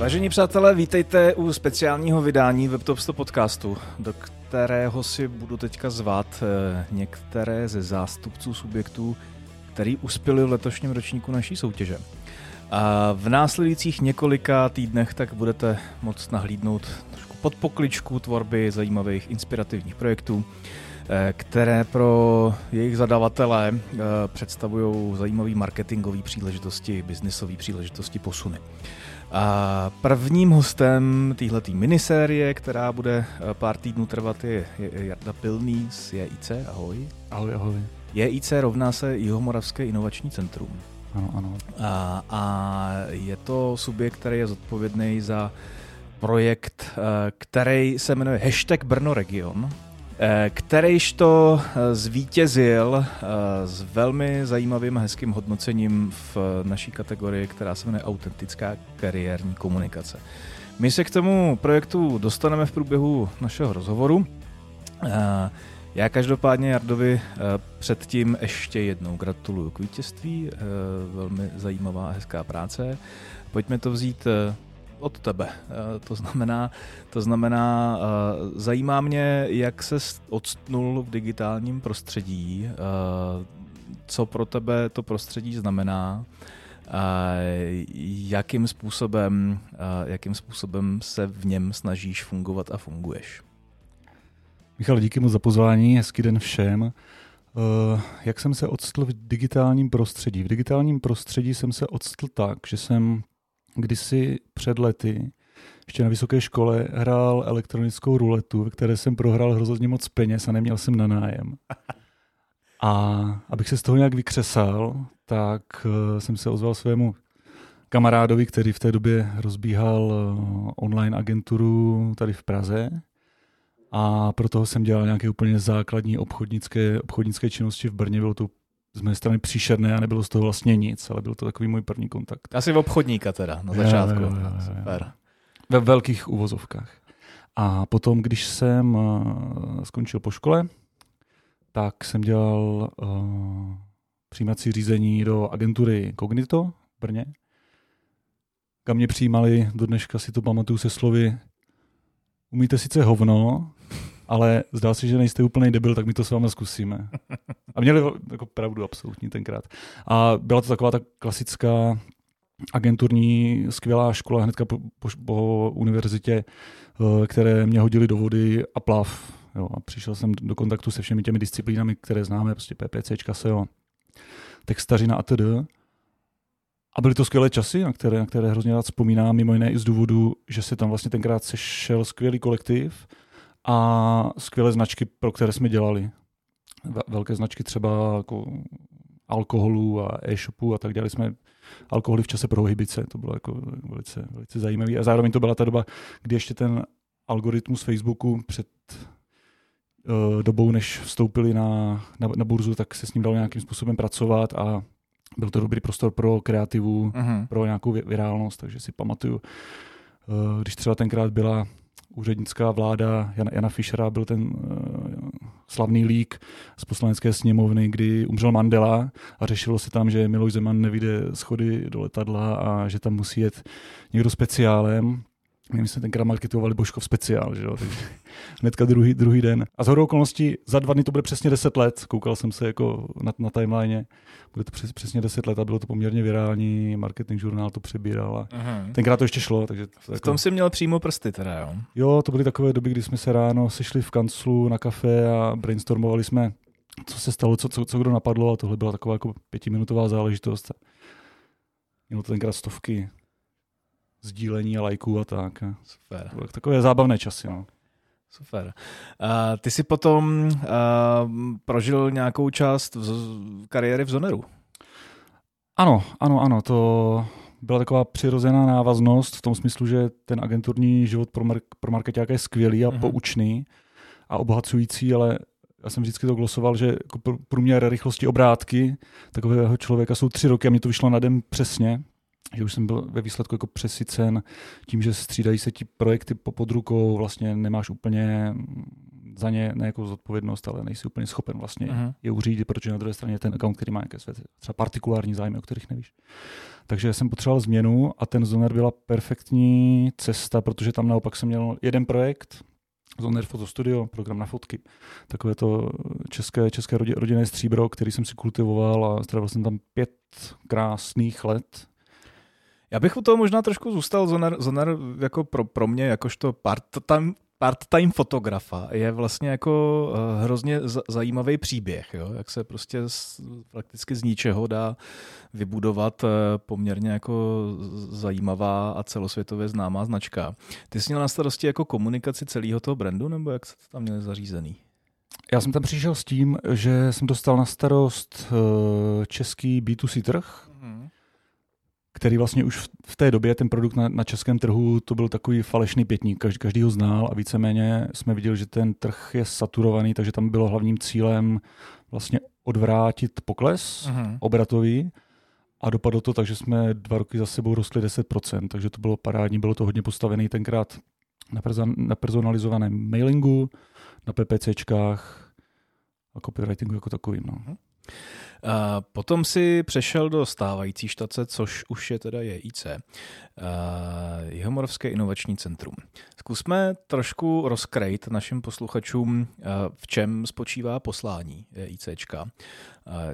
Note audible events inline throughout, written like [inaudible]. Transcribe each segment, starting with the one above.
Vážení přátelé, vítejte u speciálního vydání WebTop 100 podcastu, do kterého si budu teďka zvat eh, některé ze zástupců subjektů, který uspěli v letošním ročníku naší soutěže. A v následujících několika týdnech tak budete moct nahlídnout trošku pod pokličku tvorby zajímavých inspirativních projektů, eh, které pro jejich zadavatele eh, představují zajímavé marketingové příležitosti, biznisové příležitosti, posuny. A prvním hostem téhleté minisérie, která bude eh, pár týdnů trvat, je, je Jarda Pilný z JIC. Ahoj. Ahoj, ahoj. JIC rovná se Jihomoravské inovační centrum. Ano, ano. A, a je to subjekt, který je zodpovědný za projekt, eh, který se jmenuje Hashtag Brno Region, eh, kterýž to zvítězil s velmi zajímavým a hezkým hodnocením v naší kategorii, která se jmenuje Autentická kariérní komunikace. My se k tomu projektu dostaneme v průběhu našeho rozhovoru. Já každopádně Jardovi předtím ještě jednou gratuluju k vítězství, velmi zajímavá a hezká práce. Pojďme to vzít od tebe. To znamená, to znamená, zajímá mě, jak se odstnul v digitálním prostředí, co pro tebe to prostředí znamená, jakým způsobem, jakým způsobem se v něm snažíš fungovat a funguješ. Michal, díky moc za pozvání, hezký den všem. Jak jsem se odstl v digitálním prostředí? V digitálním prostředí jsem se odstl tak, že jsem kdysi před lety ještě na vysoké škole hrál elektronickou ruletu, ve které jsem prohrál hrozně moc peněz a neměl jsem na nájem. [laughs] A abych se z toho nějak vykřesal, tak uh, jsem se ozval svému kamarádovi, který v té době rozbíhal uh, online agenturu tady v Praze. A pro toho jsem dělal nějaké úplně základní obchodnické, obchodnické činnosti v Brně. Bylo to z mé strany příšerné a nebylo z toho vlastně nic, ale byl to takový můj první kontakt. Asi v obchodníka teda na začátku. Jo, jo, jo. Super. Ve velkých uvozovkách. A potom, když jsem uh, skončil po škole, tak jsem dělal uh, přijímací řízení do agentury Cognito v Brně, kam mě přijímali, do dneška si to pamatuju se slovy umíte sice hovno, ale zdá se, že nejste úplný debil, tak my to s vámi zkusíme. A měli jako pravdu absolutní tenkrát. A byla to taková ta klasická agenturní skvělá škola hnedka po, po, po univerzitě, eh, které mě hodili do vody a plav. Jo, a přišel jsem do kontaktu se všemi těmi disciplínami, které známe, prostě PPC, SEO, textařina a td. A byly to skvělé časy, na které, na které hrozně rád vzpomínám, mimo jiné i z důvodu, že se tam vlastně tenkrát sešel skvělý kolektiv a skvělé značky, pro které jsme dělali. Velké značky třeba jako alkoholu a e-shopu a tak dělali jsme alkoholy v čase prohybice, to bylo jako velice, velice zajímavé. A zároveň to byla ta doba, kdy ještě ten algoritmus Facebooku před uh, dobou, než vstoupili na, na, na burzu, tak se s ním dalo nějakým způsobem pracovat a byl to dobrý prostor pro kreativu, uh-huh. pro nějakou virálnost, takže si pamatuju, uh, když třeba tenkrát byla úřednická vláda Jana, Jana Fischera, byl ten uh, slavný lík z poslanecké sněmovny, kdy umřel Mandela a řešilo se tam, že Miloš Zeman nevyjde schody do letadla a že tam musí jet někdo speciálem. My jsme tenkrát marketovali Božkov speciál, že jo? takže [laughs] hnedka druhý, druhý den. A z hodou okolností za dva dny to bude přesně 10 let, koukal jsem se jako na, na timeline, bude to přes, přesně 10 let a bylo to poměrně virální, marketing žurnál to přebíral a uh-huh. tenkrát to ještě šlo. Takže v jako... tom si měl přímo prsty teda, jo? Jo, to byly takové doby, kdy jsme se ráno sešli v kanclu na kafe a brainstormovali jsme, co se stalo, co, co, co kdo napadlo a tohle byla taková jako pětiminutová záležitost. Mělo to tenkrát stovky sdílení a lajků a tak. Super. Takové zábavné časy. No. Super. Uh, ty jsi potom uh, prožil nějakou část v kariéry v Zoneru. Ano, ano, ano. To byla taková přirozená návaznost v tom smyslu, že ten agenturní život pro, mar- pro marketáka je skvělý a uh-huh. poučný a obohacující, ale já jsem vždycky to glosoval, že jako průměr rychlosti obrátky takového člověka jsou tři roky a mě to vyšlo na den přesně že už jsem byl ve výsledku jako přesycen tím, že střídají se ti projekty po pod rukou, vlastně nemáš úplně za ně ne jako zodpovědnost, ale nejsi úplně schopen vlastně uh-huh. je uřídit, protože na druhé straně je ten account, který má nějaké své třeba partikulární zájmy, o kterých nevíš. Takže jsem potřeboval změnu a ten Zoner byla perfektní cesta, protože tam naopak jsem měl jeden projekt, Zoner Photo Studio, program na fotky. Takové to české, české rodinné stříbro, který jsem si kultivoval a strávil jsem tam pět krásných let. Já bych u toho možná trošku zůstal. Zoner, Zoner jako pro, pro mě, jakožto part-time part-time fotografa je vlastně jako uh, hrozně zajímavý příběh, jo? jak se prostě z, prakticky z ničeho dá vybudovat uh, poměrně jako zajímavá a celosvětově známá značka. Ty jsi měl na starosti jako komunikaci celého toho brandu, nebo jak se to tam měli zařízený? Já jsem tam přišel s tím, že jsem dostal na starost uh, český B2C trh, který vlastně už v té době ten produkt na, na českém trhu to byl takový falešný pětník, každý, každý ho znal a víceméně jsme viděli, že ten trh je saturovaný, takže tam bylo hlavním cílem vlastně odvrátit pokles uh-huh. obratový a dopadlo to tak, že jsme dva roky za sebou rostli 10%, takže to bylo parádní, bylo to hodně postavené tenkrát na, na personalizovaném mailingu, na PPCčkách a copywritingu jako takovým. No. Uh-huh. Potom si přešel do stávající štace, což už je teda JIC, Jihomoravské inovační centrum. Zkusme trošku rozkrejt našim posluchačům, v čem spočívá poslání JICčka,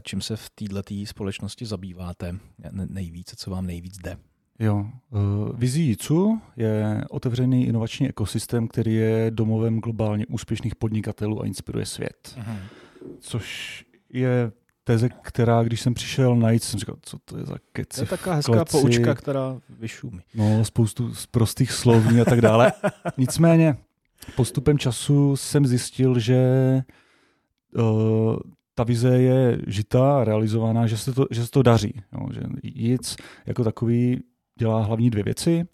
čím se v této společnosti zabýváte nejvíce, co vám nejvíc jde. Jo. E, vizí JICu je otevřený inovační ekosystém, který je domovem globálně úspěšných podnikatelů a inspiruje svět. Uh-huh. Což je teze, která, když jsem přišel najít, jsem říkal, co to je za keci. To je taková hezká kleci. poučka, která vyšumí. No, spoustu z prostých slovní a tak dále. [laughs] Nicméně, postupem času jsem zjistil, že uh, ta vize je žitá, realizovaná, že se to, že se to daří. Jo, že JIC jako takový dělá hlavní dvě věci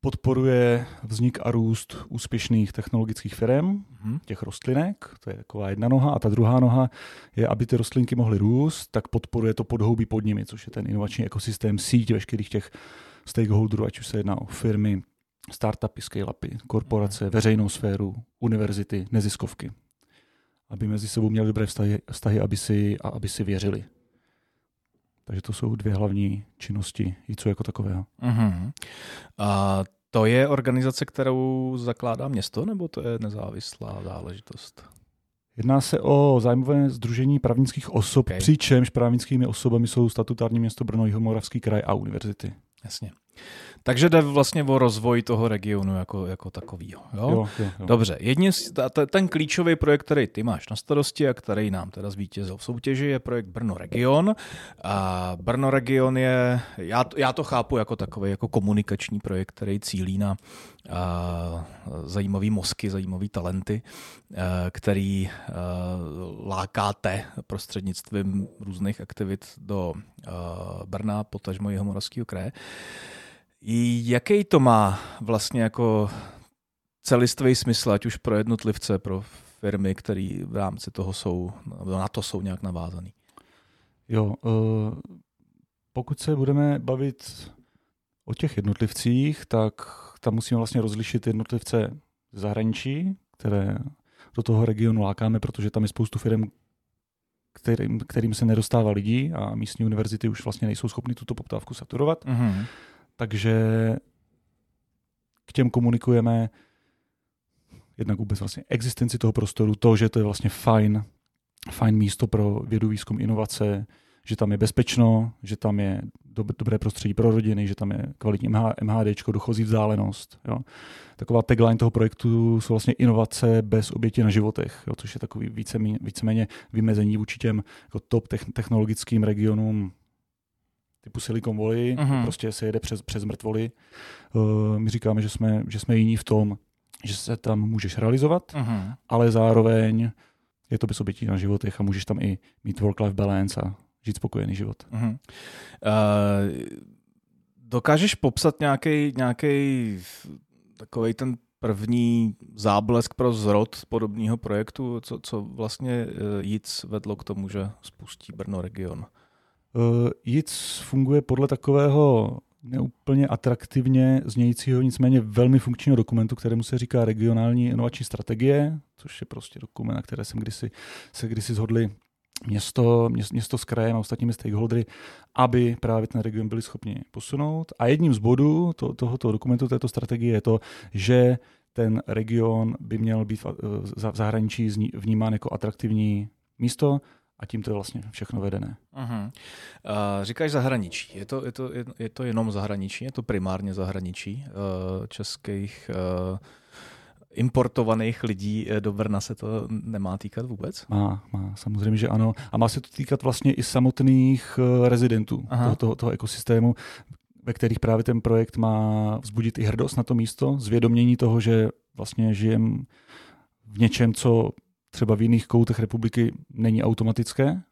podporuje vznik a růst úspěšných technologických firm, mm-hmm. těch rostlinek, to je taková jedna noha, a ta druhá noha je, aby ty rostlinky mohly růst, tak podporuje to podhoubí pod nimi, což je ten inovační ekosystém, síť veškerých těch stakeholderů, ať už se jedná o firmy, startupy, scale-upy, korporace, mm-hmm. veřejnou sféru, univerzity, neziskovky. Aby mezi sebou měli dobré vztahy, vztahy aby, si, a aby si věřili. Takže to jsou dvě hlavní činnosti co jako takového. Uh-huh. A to je organizace, kterou zakládá město, nebo to je nezávislá záležitost? Jedná se o zájmové združení právnických osob, okay. přičemž právnickými osobami jsou statutární město Brno, Jihomoravský kraj a univerzity. Jasně. Takže jde vlastně o rozvoj toho regionu jako, jako takovýho. Jo? Jo, jo, jo. Dobře, jedně, ten klíčový projekt, který ty máš na starosti a který nám teda zvítězil v soutěži, je projekt Brno Region. A Brno Region je, já, já to chápu jako takový jako komunikační projekt, který cílí na a, zajímavý mozky, zajímavý talenty, a, který a, lákáte prostřednictvím různých aktivit do a, Brna, potažmo Jihomoravského kraje. Jaký to má vlastně jako celistvý smysl, ať už pro jednotlivce, pro firmy, které v rámci toho jsou, na to jsou nějak navázaný? Jo, uh, pokud se budeme bavit o těch jednotlivcích, tak tam musíme vlastně rozlišit jednotlivce z zahraničí, které do toho regionu lákáme, protože tam je spoustu firm, kterým, kterým se nedostává lidí a místní univerzity už vlastně nejsou schopny tuto poptávku saturovat. Uh-huh takže k těm komunikujeme jednak vůbec vlastně existenci toho prostoru, to, že to je vlastně fajn, fajn místo pro vědu, výzkum, inovace, že tam je bezpečno, že tam je dob- dobré prostředí pro rodiny, že tam je kvalitní MH, MHD, dochozí vzdálenost. Jo. Taková tagline toho projektu jsou vlastně inovace bez oběti na životech, jo, což je takový víceméně, víceméně vymezení vůči těm jako top technologickým regionům typu Silicon Valley, uh-huh. prostě se jede přes, přes mrtvoly. Uh, my říkáme, že jsme, že jsme jiní v tom, že se tam můžeš realizovat, uh-huh. ale zároveň je to bez obětí na životech a můžeš tam i mít work-life balance a žít spokojený život. Uh-huh. Uh, dokážeš popsat nějaký nějaký takový ten první záblesk pro zrod podobného projektu, co, co vlastně uh, JIC vedlo k tomu, že spustí Brno region? Uh, JIC funguje podle takového neúplně atraktivně znějícího, nicméně velmi funkčního dokumentu, kterému se říká regionální inovační strategie, což je prostě dokument, na které jsem kdysi, se kdysi zhodli město, město s krajem a ostatními stakeholdery, aby právě ten region byli schopni posunout. A jedním z bodů to, tohoto dokumentu, této strategie je to, že ten region by měl být v zahraničí vnímán jako atraktivní místo, a tím to je vlastně všechno vedené. Uh-huh. Uh, říkáš zahraničí. Je to, je, to, je to jenom zahraničí? Je to primárně zahraničí uh, českých uh, importovaných lidí eh, do Brna se to nemá týkat vůbec? Má, má, samozřejmě, že ano. A má se to týkat vlastně i samotných uh, rezidentů toho, toho, toho ekosystému, ve kterých právě ten projekt má vzbudit i hrdost na to místo, zvědomění toho, že vlastně žijem v něčem, co třeba v jiných koutech republiky není automatické.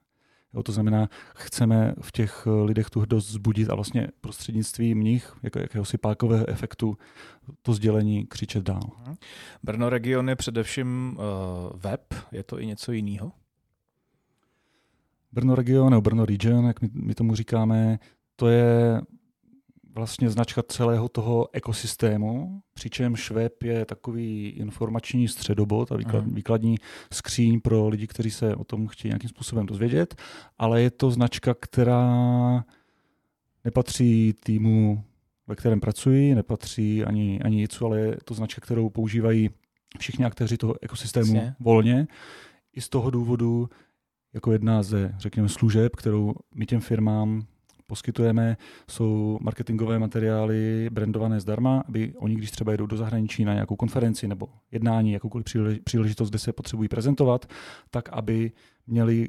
Jo, to znamená, chceme v těch eh, lidech tu hrdost zbudit a vlastně prostřednictvím nich, jako jakéhosi pákového efektu, to sdělení křičet dál. Mhm. Brno region je především uh, web, je to i něco jiného? Brno region nebo Brno region, jak my, my tomu říkáme, to je vlastně značka celého toho ekosystému, přičemž web je takový informační středobod a výklad, uh-huh. výkladní skříň pro lidi, kteří se o tom chtějí nějakým způsobem dozvědět, ale je to značka, která nepatří týmu, ve kterém pracuji, nepatří ani, ani jicu, ale je to značka, kterou používají všichni aktéři toho ekosystému Jasně. volně. I z toho důvodu, jako jedna ze, řekněme, služeb, kterou my těm firmám poskytujeme, jsou marketingové materiály brandované zdarma, aby oni, když třeba jedou do zahraničí na nějakou konferenci nebo jednání, jakoukoliv příležitost, kde se potřebují prezentovat, tak aby měli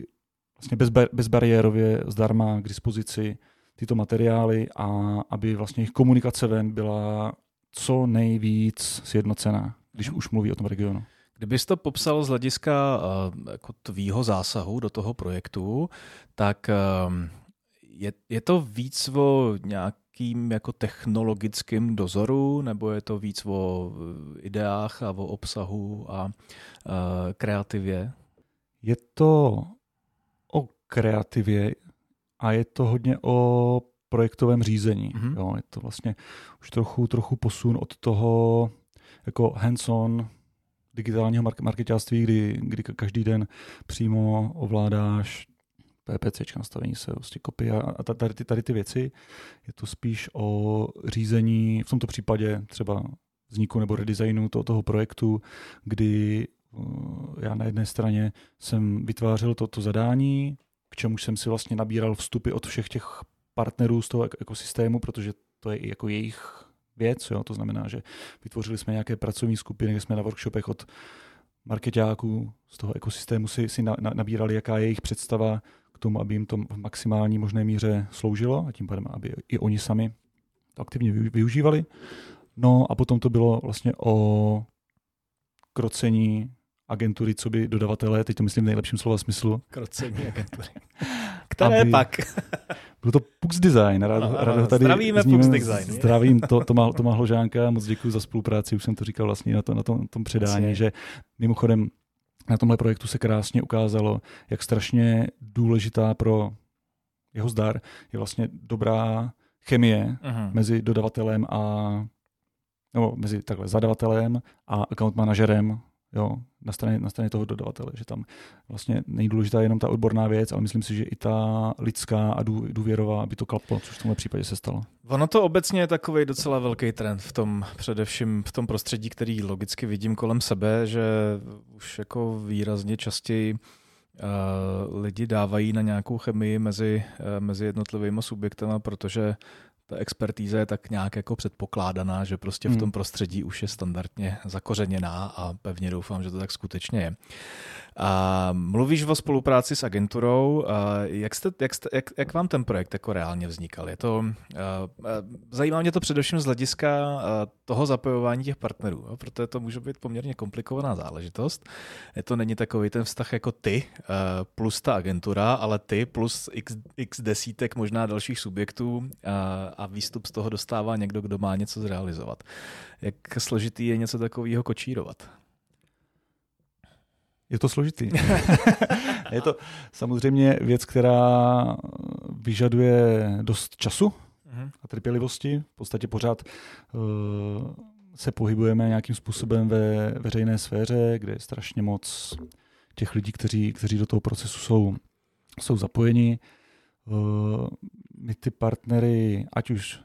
vlastně bezbariérově zdarma k dispozici tyto materiály a aby vlastně jejich komunikace ven byla co nejvíc sjednocená, když už mluví o tom regionu. Kdybys to popsal z hlediska uh, jako tvýho zásahu do toho projektu, tak uh, je, je to víc o nějakým jako technologickým dozoru, nebo je to víc o eh, ideách a o obsahu a uh, kreativě? Je to o kreativě a je to hodně o projektovém řízení. Mm-hmm. Jo, je to vlastně už trochu, trochu posun od toho jako hands-on digitálního marketáctví, kdy, kdy každý den přímo ovládáš PPC, nastavení se, vlastně kopie a tady, ty, tady ty věci. Je to spíš o řízení, v tomto případě třeba vzniku nebo redesignu toho, toho projektu, kdy uh, já na jedné straně jsem vytvářel toto zadání, k čemu jsem si vlastně nabíral vstupy od všech těch partnerů z toho ekosystému, protože to je i jako jejich věc, jo? to znamená, že vytvořili jsme nějaké pracovní skupiny, kde jsme na workshopech od marketáků z toho ekosystému si, si na, na, nabírali, jaká je jejich představa tomu, aby jim to v maximální možné míře sloužilo a tím pádem, aby i oni sami to aktivně využívali. No a potom to bylo vlastně o krocení agentury, co by dodavatele, teď to myslím v nejlepším slova smyslu. Krocení agentury. [laughs] Které aby, pak? [laughs] Byl to Pux Design. Rád, ano, rád tady zdravíme Pux Design. Zdravím to, Toma, Toma Hložánka, moc děkuji za spolupráci, už jsem to říkal vlastně na, to, na tom, tom předání, Asi. že mimochodem na tomhle projektu se krásně ukázalo, jak strašně důležitá pro jeho zdar je vlastně dobrá chemie uh-huh. mezi dodavatelem a nebo mezi takhle zadavatelem a account manažerem jo, na, straně, na straně toho dodavatele, že tam vlastně nejdůležitá jenom ta odborná věc, ale myslím si, že i ta lidská a důvěrová, aby to klaplo, což v tomhle případě se stalo. Ono to obecně je takový docela velký trend v tom, především v tom prostředí, který logicky vidím kolem sebe, že už jako výrazně častěji uh, lidi dávají na nějakou chemii mezi, uh, mezi jednotlivými subjektama, protože ta expertíza je tak nějak jako předpokládaná, že prostě v tom hmm. prostředí už je standardně zakořeněná a pevně doufám, že to tak skutečně je. A mluvíš o spolupráci s agenturou. Jak, jste, jak, jste, jak, jak vám ten projekt jako reálně vznikal? Je to, zajímá mě to především z hlediska toho zapojování těch partnerů, protože to může být poměrně komplikovaná záležitost. Je to není takový ten vztah jako ty plus ta agentura, ale ty plus x, x desítek možná dalších subjektů a výstup z toho dostává někdo, kdo má něco zrealizovat. Jak složitý je něco takového kočírovat? Je to složitý. [laughs] je to samozřejmě věc, která vyžaduje dost času mhm. a trpělivosti. V podstatě pořád uh, se pohybujeme nějakým způsobem ve veřejné sféře, kde je strašně moc těch lidí, kteří, kteří do toho procesu jsou jsou zapojeni. Uh, my ty partnery, ať už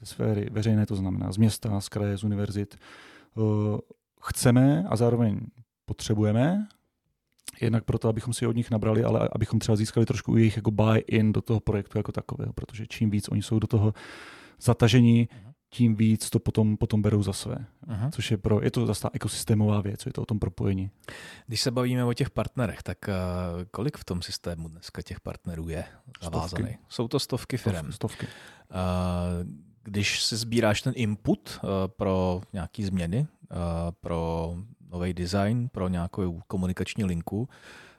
ze sféry veřejné, to znamená z města, z kraje, z univerzit, uh, chceme a zároveň potřebujeme, jednak proto, abychom si od nich nabrali, ale abychom třeba získali trošku jejich jako buy-in do toho projektu jako takového, protože čím víc oni jsou do toho zatažení, uh-huh tím víc to potom, potom berou za své. Uh-huh. Což je pro, je to zase ta ekosystémová věc, je to o tom propojení. Když se bavíme o těch partnerech, tak uh, kolik v tom systému dneska těch partnerů je zavázaný? Jsou to stovky firm. Stovky. Uh, když si sbíráš ten input uh, pro nějaké změny, uh, pro nový design, pro nějakou komunikační linku,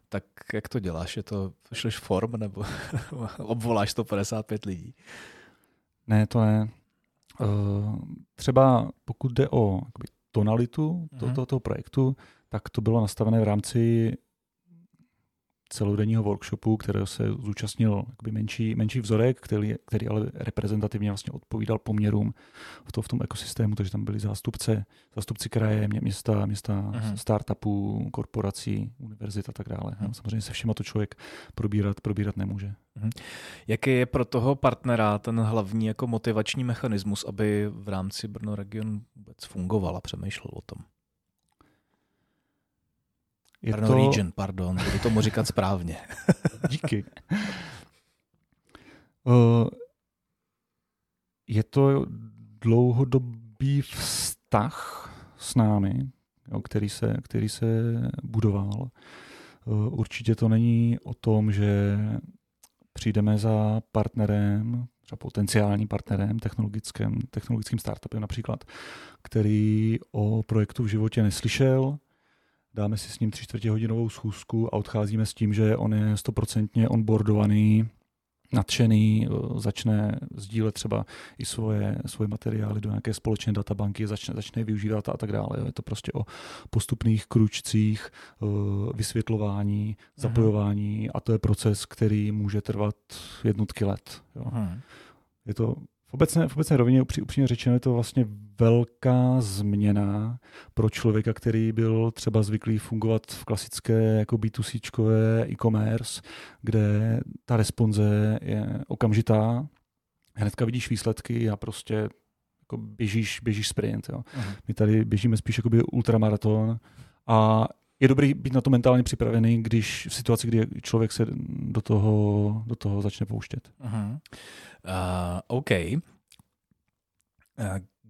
tak jak to děláš? Je to, pošleš form nebo [laughs] obvoláš 155 lidí? Ne, to ne. Uh, třeba pokud jde o tonalitu uh-huh. toho, toho projektu, tak to bylo nastavené v rámci celodenního workshopu, kterého se zúčastnil menší, menší vzorek, který, který ale reprezentativně vlastně odpovídal poměrům v, to, v tom ekosystému, takže tam byli zástupce, zástupci kraje, města, města uh-huh. startupů, korporací, univerzit a tak dále. Uh-huh. Samozřejmě se všema to člověk probírat, probírat nemůže. Uh-huh. Jaký je pro toho partnera ten hlavní jako motivační mechanismus, aby v rámci Brno Region vůbec fungoval a přemýšlel o tom? Je Brno to... Region, pardon, budu tomu říkat správně. [laughs] Díky. Uh, [laughs] je to dlouhodobý vztah s námi, jo, který, se, který se budoval. Uh, určitě to není o tom, že přijdeme za partnerem, třeba potenciálním partnerem, technologickým, technologickým startupem například, který o projektu v životě neslyšel, dáme si s ním tři čtvrtě hodinovou schůzku a odcházíme s tím, že on je stoprocentně onboardovaný, nadšený, eh, začne sdílet třeba i svoje, svoje materiály do nějaké společné databanky, začne, začne využívat a tak dále. Je to prostě o postupných kručcích, eh, vysvětlování, mhm. zapojování a to je proces, který může trvat jednotky let. Jo. Je to v obecné, v obecné rovině upřímně řečeno je to vlastně velká změna pro člověka, který byl třeba zvyklý fungovat v klasické jako B2C e-commerce, kde ta responze je okamžitá, hnedka vidíš výsledky a prostě jako běžíš, běžíš sprint. Jo. Uh-huh. My tady běžíme spíš jakoby ultramaraton a je dobrý být na to mentálně připravený, když v situaci, kdy člověk se do toho, do toho začne pouštět. Uh-huh. Uh, OK. Uh,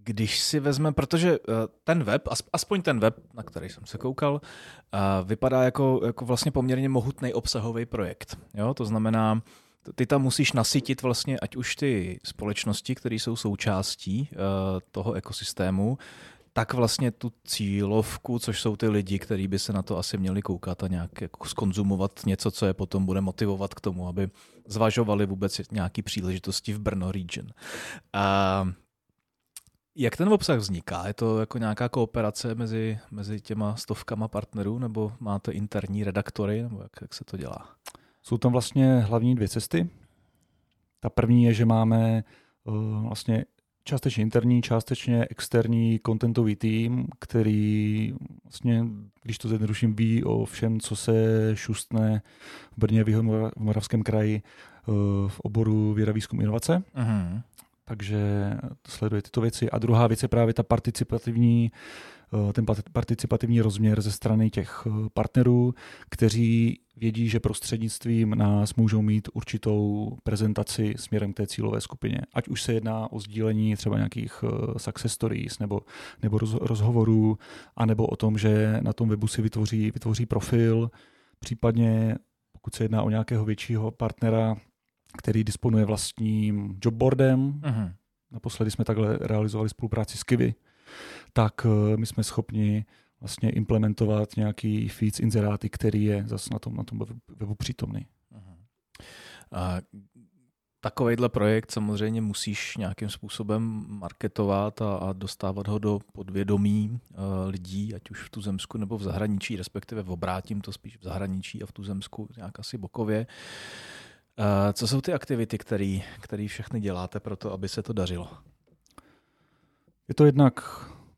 když si vezme, protože uh, ten web, aspoň ten web, na který jsem se koukal, vypadá jako, jako vlastně poměrně mohutný obsahový projekt. Jo? To znamená, ty tam musíš nasytit vlastně ať už ty společnosti, které jsou součástí uh, toho ekosystému, tak vlastně tu cílovku, což jsou ty lidi, kteří by se na to asi měli koukat a nějak jako skonzumovat něco, co je potom bude motivovat k tomu, aby zvažovali vůbec nějaké příležitosti v Brno region. A jak ten obsah vzniká? Je to jako nějaká kooperace mezi, mezi těma stovkama partnerů, nebo máte interní redaktory, nebo jak, jak se to dělá? Jsou tam vlastně hlavní dvě cesty. Ta první je, že máme uh, vlastně částečně interní, částečně externí kontentový tým, který vlastně, když to zjednoduším, ví o všem, co se šustne v Brně, v Moravském kraji eh, v oboru věda, výzkum, inovace. Uh-huh. Takže sleduje tyto věci. A druhá věc je právě ta participativní Eh, ten participativní rozměr ze strany těch eh, partnerů, kteří vědí, že prostřednictvím nás můžou mít určitou prezentaci směrem k té cílové skupině. Ať už se jedná o sdílení třeba nějakých eh, success stories nebo, nebo roz, rozhovorů, anebo o tom, že na tom webu si vytvoří, vytvoří profil, případně pokud se jedná o nějakého většího partnera, který disponuje vlastním jobboardem. Uh-huh. Naposledy jsme takhle realizovali spolupráci s Kivy, tak eh, my jsme schopni vlastně implementovat nějaký feeds, inzeráty, který je zase na tom, na tom webu přítomný. A takovýhle projekt samozřejmě musíš nějakým způsobem marketovat a, a dostávat ho do podvědomí uh, lidí, ať už v tuzemsku nebo v zahraničí, respektive v obrátím to spíš v zahraničí a v tuzemsku nějak asi bokově. Uh, co jsou ty aktivity, které všechny děláte pro to, aby se to dařilo? Je to jednak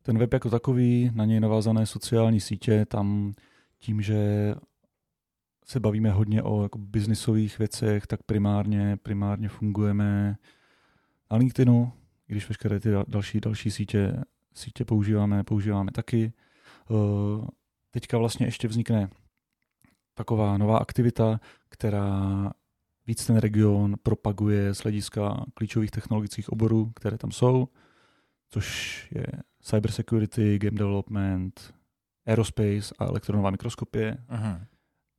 ten web jako takový, na něj navázané sociální sítě, tam tím, že se bavíme hodně o jako biznisových věcech, tak primárně, primárně fungujeme na LinkedInu, i když veškeré ty další, další sítě, sítě používáme, používáme taky. Uh, teďka vlastně ještě vznikne taková nová aktivita, která víc ten region propaguje z hlediska klíčových technologických oborů, které tam jsou, což je cybersecurity, game development, aerospace a elektronová mikroskopie. Aha.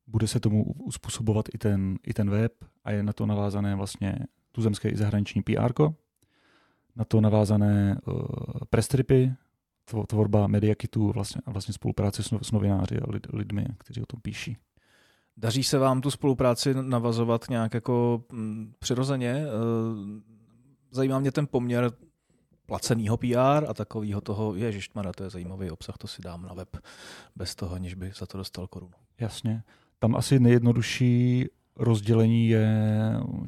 Bude se tomu uspůsobovat i ten, i ten web a je na to navázané vlastně tuzemské i zahraniční PR, na to navázané uh, prestripy, tvorba media kitů vlastně, a vlastně spolupráce s, s novináři a lid, lidmi, kteří o tom píší. Daří se vám tu spolupráci navazovat nějak jako mm, přirozeně? Eh, zajímá mě ten poměr placeného PR a takového toho, ježišmara, to je zajímavý obsah, to si dám na web bez toho, aniž by za to dostal korunu. Jasně. Tam asi nejjednodušší rozdělení je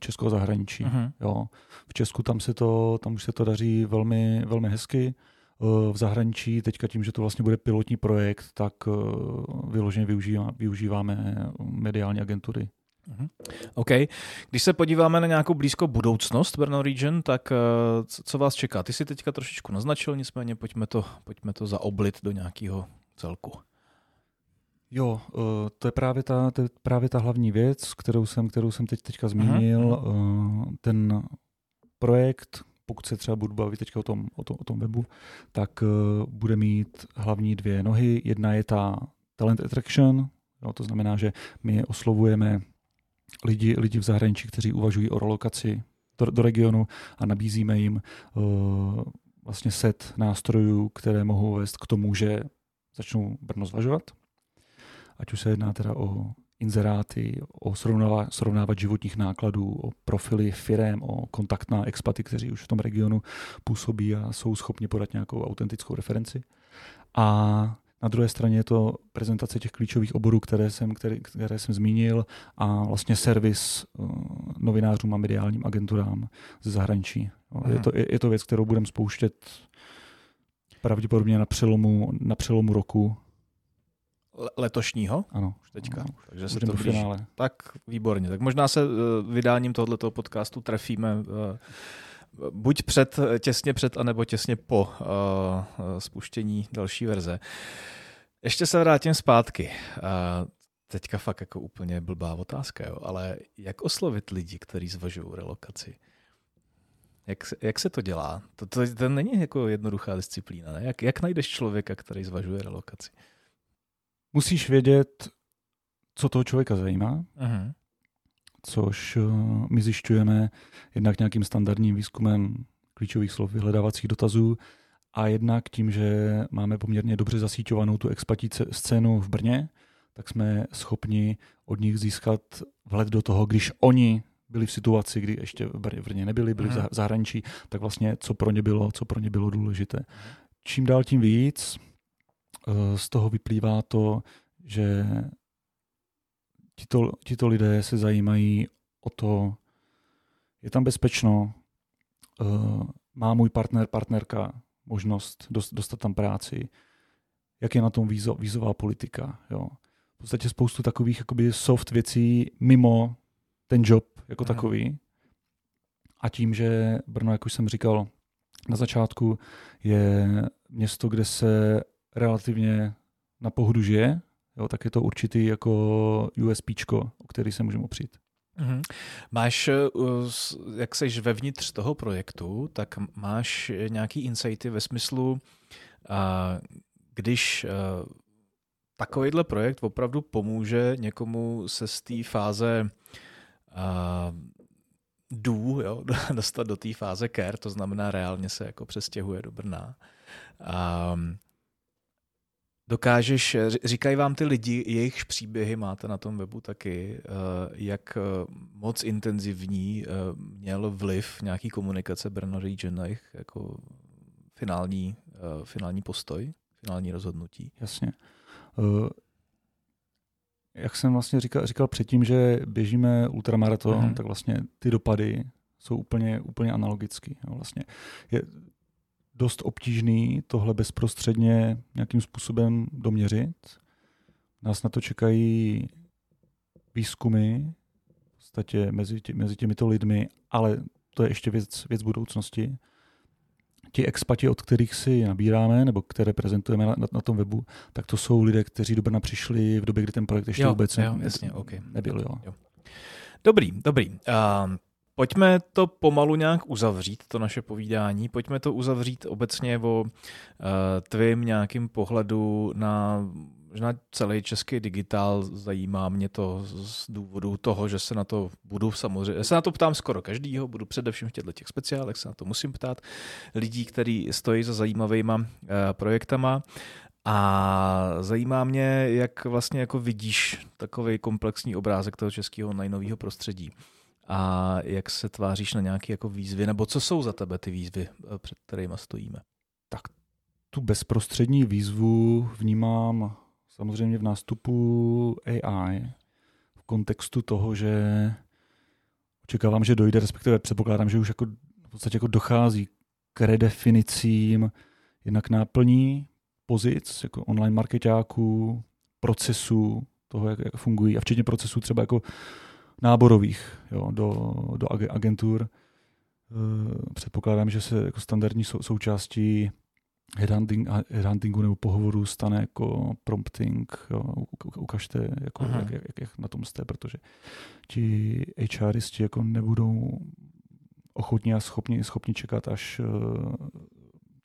českého zahraničí. Uh-huh. Jo. V Česku tam se to, tam už se to daří velmi, velmi hezky. Eh, v zahraničí teďka tím, že to vlastně bude pilotní projekt, tak eh, vyloženě využívá, využíváme mediální agentury. Uh-huh. OK. Když se podíváme na nějakou blízkou budoucnost Brno Region, tak eh, co vás čeká? Ty si teďka trošičku naznačil, nicméně pojďme to, pojďme to zaoblit do nějakého celku. Jo, to je právě ta, to je právě ta hlavní věc, kterou jsem, kterou jsem teď teďka zmínil. Uh-huh. Ten projekt, pokud se třeba budu bavit teďka o tom, o tom, o tom webu, tak bude mít hlavní dvě nohy. Jedna je ta talent attraction, jo, to znamená, že my oslovujeme lidi, lidi v zahraničí, kteří uvažují o relokaci do, do regionu a nabízíme jim uh, vlastně set nástrojů, které mohou vést k tomu, že začnou Brno zvažovat. Ať už se jedná teda o inzeráty, o srovnáva, srovnávat životních nákladů, o profily firem, o kontakt na expaty, kteří už v tom regionu působí a jsou schopni podat nějakou autentickou referenci. A na druhé straně je to prezentace těch klíčových oborů, které jsem, které, které jsem zmínil a vlastně servis uh, novinářům a mediálním agenturám ze zahraničí. Je to, je, je to věc, kterou budeme spouštět pravděpodobně na přelomu, na přelomu roku letošního. Ano. Už teďka. Ano, Takže se to blíží. finále. Tak výborně. Tak možná se uh, vydáním tohoto podcastu trefíme uh, buď před, těsně před, anebo těsně po uh, spuštění další verze. Ještě se vrátím zpátky. Uh, teďka fakt jako úplně blbá otázka, jo, ale jak oslovit lidi, kteří zvažují relokaci? Jak, jak se to dělá? To, to, to není jako jednoduchá disciplína. Ne? Jak, jak najdeš člověka, který zvažuje relokaci? Musíš vědět, co toho člověka zajímá, uh-huh. Což uh, my zjišťujeme jednak nějakým standardním výzkumem klíčových slov vyhledávacích dotazů a jednak tím, že máme poměrně dobře zasíťovanou tu expatí scénu v Brně, tak jsme schopni od nich získat vhled do toho, když oni byli v situaci, kdy ještě v Brně nebyli, byli v mhm. zahraničí, tak vlastně co pro ně bylo, co pro ně bylo důležité. Čím dál tím víc, Eh, z toho vyplývá to, že tito, tito lidé se zajímají o to, je tam bezpečno, eh, má můj partner, partnerka možnost dostat tam práci, jak je na tom vízo, vízová politika. Jo. V podstatě spoustu takových jakoby soft věcí mimo ten job jako takový. A tím, že Brno, jak už jsem říkal na začátku, je město, kde se relativně na pohodu žije, jo, tak je to určitý jako USP, o který se můžeme opřít. Mm-hmm. Máš, eh, jak seš vevnitř toho projektu, tak máš nějaký insighty ve smyslu, když eh, takovýhle projekt opravdu pomůže někomu se z té fáze do, jo, [laughs] dostat do té fáze care, to znamená reálně se jako přestěhuje do Brna. Dokážeš, říkají vám ty lidi, jejichž příběhy máte na tom webu taky, eh, jak eh, moc intenzivní eh, měl vliv nějaký komunikace Brno Region na jejich jako finální, finální postoj, finální rozhodnutí? Jasně. Jak jsem vlastně říkal, říkal předtím, že běžíme ultramaraton, uh-huh. tak vlastně ty dopady jsou úplně, úplně analogický. Vlastně je, dost obtížný tohle bezprostředně nějakým způsobem doměřit. Nás na to čekají výzkumy v podstatě mezi, tě, mezi těmito lidmi, ale to je ještě věc, věc budoucnosti. Ti expati, od kterých si nabíráme, nebo které prezentujeme na, na, na tom webu, tak to jsou lidé, kteří do Brna přišli v době, kdy ten projekt ještě jo, vůbec jo, jasně, okay. nebyl. Jo. jo. Dobrý, dobrý. Uh, Pojďme to pomalu nějak uzavřít, to naše povídání. Pojďme to uzavřít obecně o uh, tvým nějakým pohledu na možná celý český digitál. Zajímá mě to z důvodu toho, že se na to budu samozřejmě, se na to ptám skoro každýho, budu především v těchto těch speciálech, se na to musím ptát lidí, kteří stojí za zajímavýma uh, projektama. A zajímá mě, jak vlastně jako vidíš takový komplexní obrázek toho českého najnového prostředí a jak se tváříš na nějaké jako výzvy, nebo co jsou za tebe ty výzvy, eh, před kterými stojíme? Tak tu bezprostřední výzvu vnímám samozřejmě v nástupu AI, v kontextu toho, že očekávám, že dojde, respektive předpokládám, že už jako v podstatě jako dochází k redefinicím jednak náplní pozic, jako online marketáků, procesů, toho, jak, jak fungují, a včetně procesů třeba jako náborových jo, do, do agentur. Eh, předpokládám, že se jako standardní sou, součástí headhunting, headhuntingu nebo pohovoru stane jako prompting. Jo. Ukažte, jako, jak, jak, jak, na tom jste, protože ti HRisti jako nebudou ochotní a schopni, schopni čekat, až uh,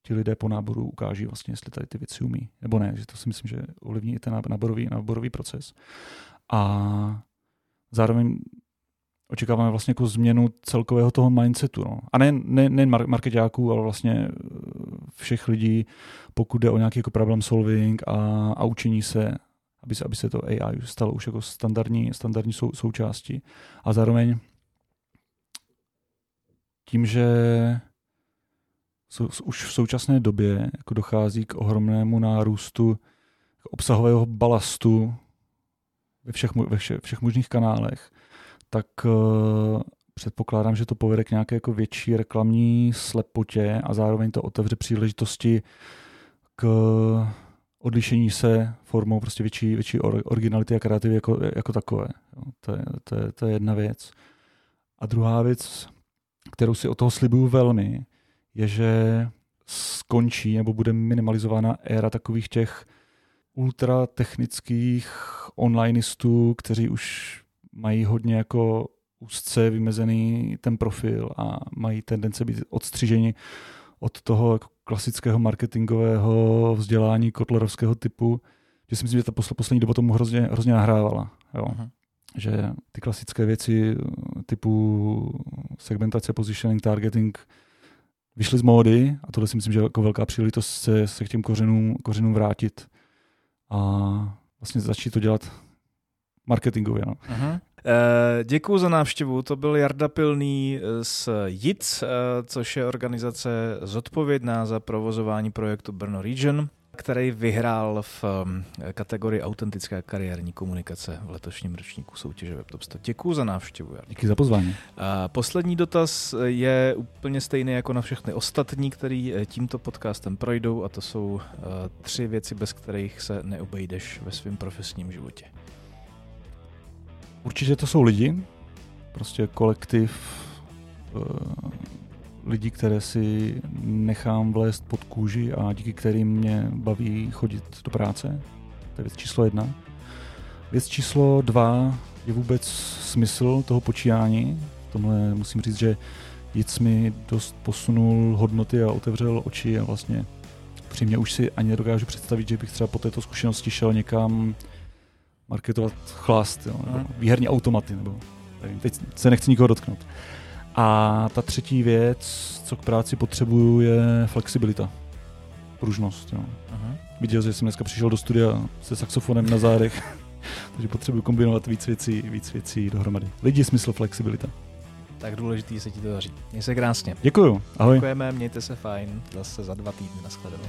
ti lidé po náboru ukáží vlastně, jestli tady ty věci umí. Nebo ne, že to si myslím, že ovlivní i ten náborový, náborový proces. A zároveň očekáváme vlastně jako změnu celkového toho mindsetu. No. A nejen, ne, nejen marketáků, ale vlastně eh, všech lidí, pokud jde o nějaký jako problem solving a, a učení se, aby se, aby se to AI stalo už jako standardní, standardní sou, součástí. A zároveň tím, že už v současné době jako dochází k ohromnému nárůstu obsahového balastu ve všech, ve všech, všech možných kanálech, tak uh, předpokládám, že to povede k nějaké jako větší reklamní slepotě a zároveň to otevře příležitosti k odlišení se formou prostě větší, větší originality a kreativy jako, jako takové. Jo, to, je, to, je, to je jedna věc. A druhá věc, kterou si o toho slibuju velmi, je, že skončí nebo bude minimalizována éra takových těch ultratechnických onlineistů, kteří už mají hodně jako úzce vymezený ten profil a mají tendence být odstřiženi od toho jako klasického marketingového vzdělání kotlerovského typu, že si myslím, že ta poslední doba tomu hrozně, hrozně nahrávala. Jo. Uh-huh. Že ty klasické věci typu segmentace, positioning, targeting vyšly z módy a tohle si myslím, že jako velká příležitost se, se k těm kořenům, kořenům vrátit a vlastně začít to dělat marketingově. No. Uh-huh. Děkuji za návštěvu. To byl Jarda Pilný z JIC, eh, což je organizace zodpovědná za provozování projektu Brno Region který vyhrál v um, kategorii autentická kariérní komunikace v letošním ročníku soutěže WebTop 100. Děkuji za návštěvu. Jan. Díky za pozvání. A poslední dotaz je úplně stejný jako na všechny ostatní, který eh, tímto podcastem projdou a to jsou uh, tři věci, bez kterých se neobejdeš ve svém profesním životě. Určitě to jsou lidi, prostě kolektiv uh, lidí, které si nechám vlézt pod kůži a díky kterým mě baví chodit do práce. To je věc číslo jedna. Věc číslo dva je vůbec smysl toho počítání. V tomhle musím říct, že Jic mi dost posunul hodnoty a otevřel oči a vlastně přímě už si ani nedokážu představit, že bych třeba po této zkušenosti šel někam marketovat chlast, jo, nebo výherní automaty, nebo nevím, teď se nechci nikoho dotknout. A ta třetí věc, co k práci potřebuju, je flexibilita. Pružnost. Jo. Aha. Viděl, že jsem dneska přišel do studia se saxofonem na zádech, [laughs] takže potřebuji kombinovat víc věcí, víc věcí dohromady. Lidi, smysl, flexibilita. Tak důležitý se ti to daří. Měj se krásně. Děkuju. Ahoj. Děkujeme, mějte se fajn. Zase za dva týdny. Nashledanou.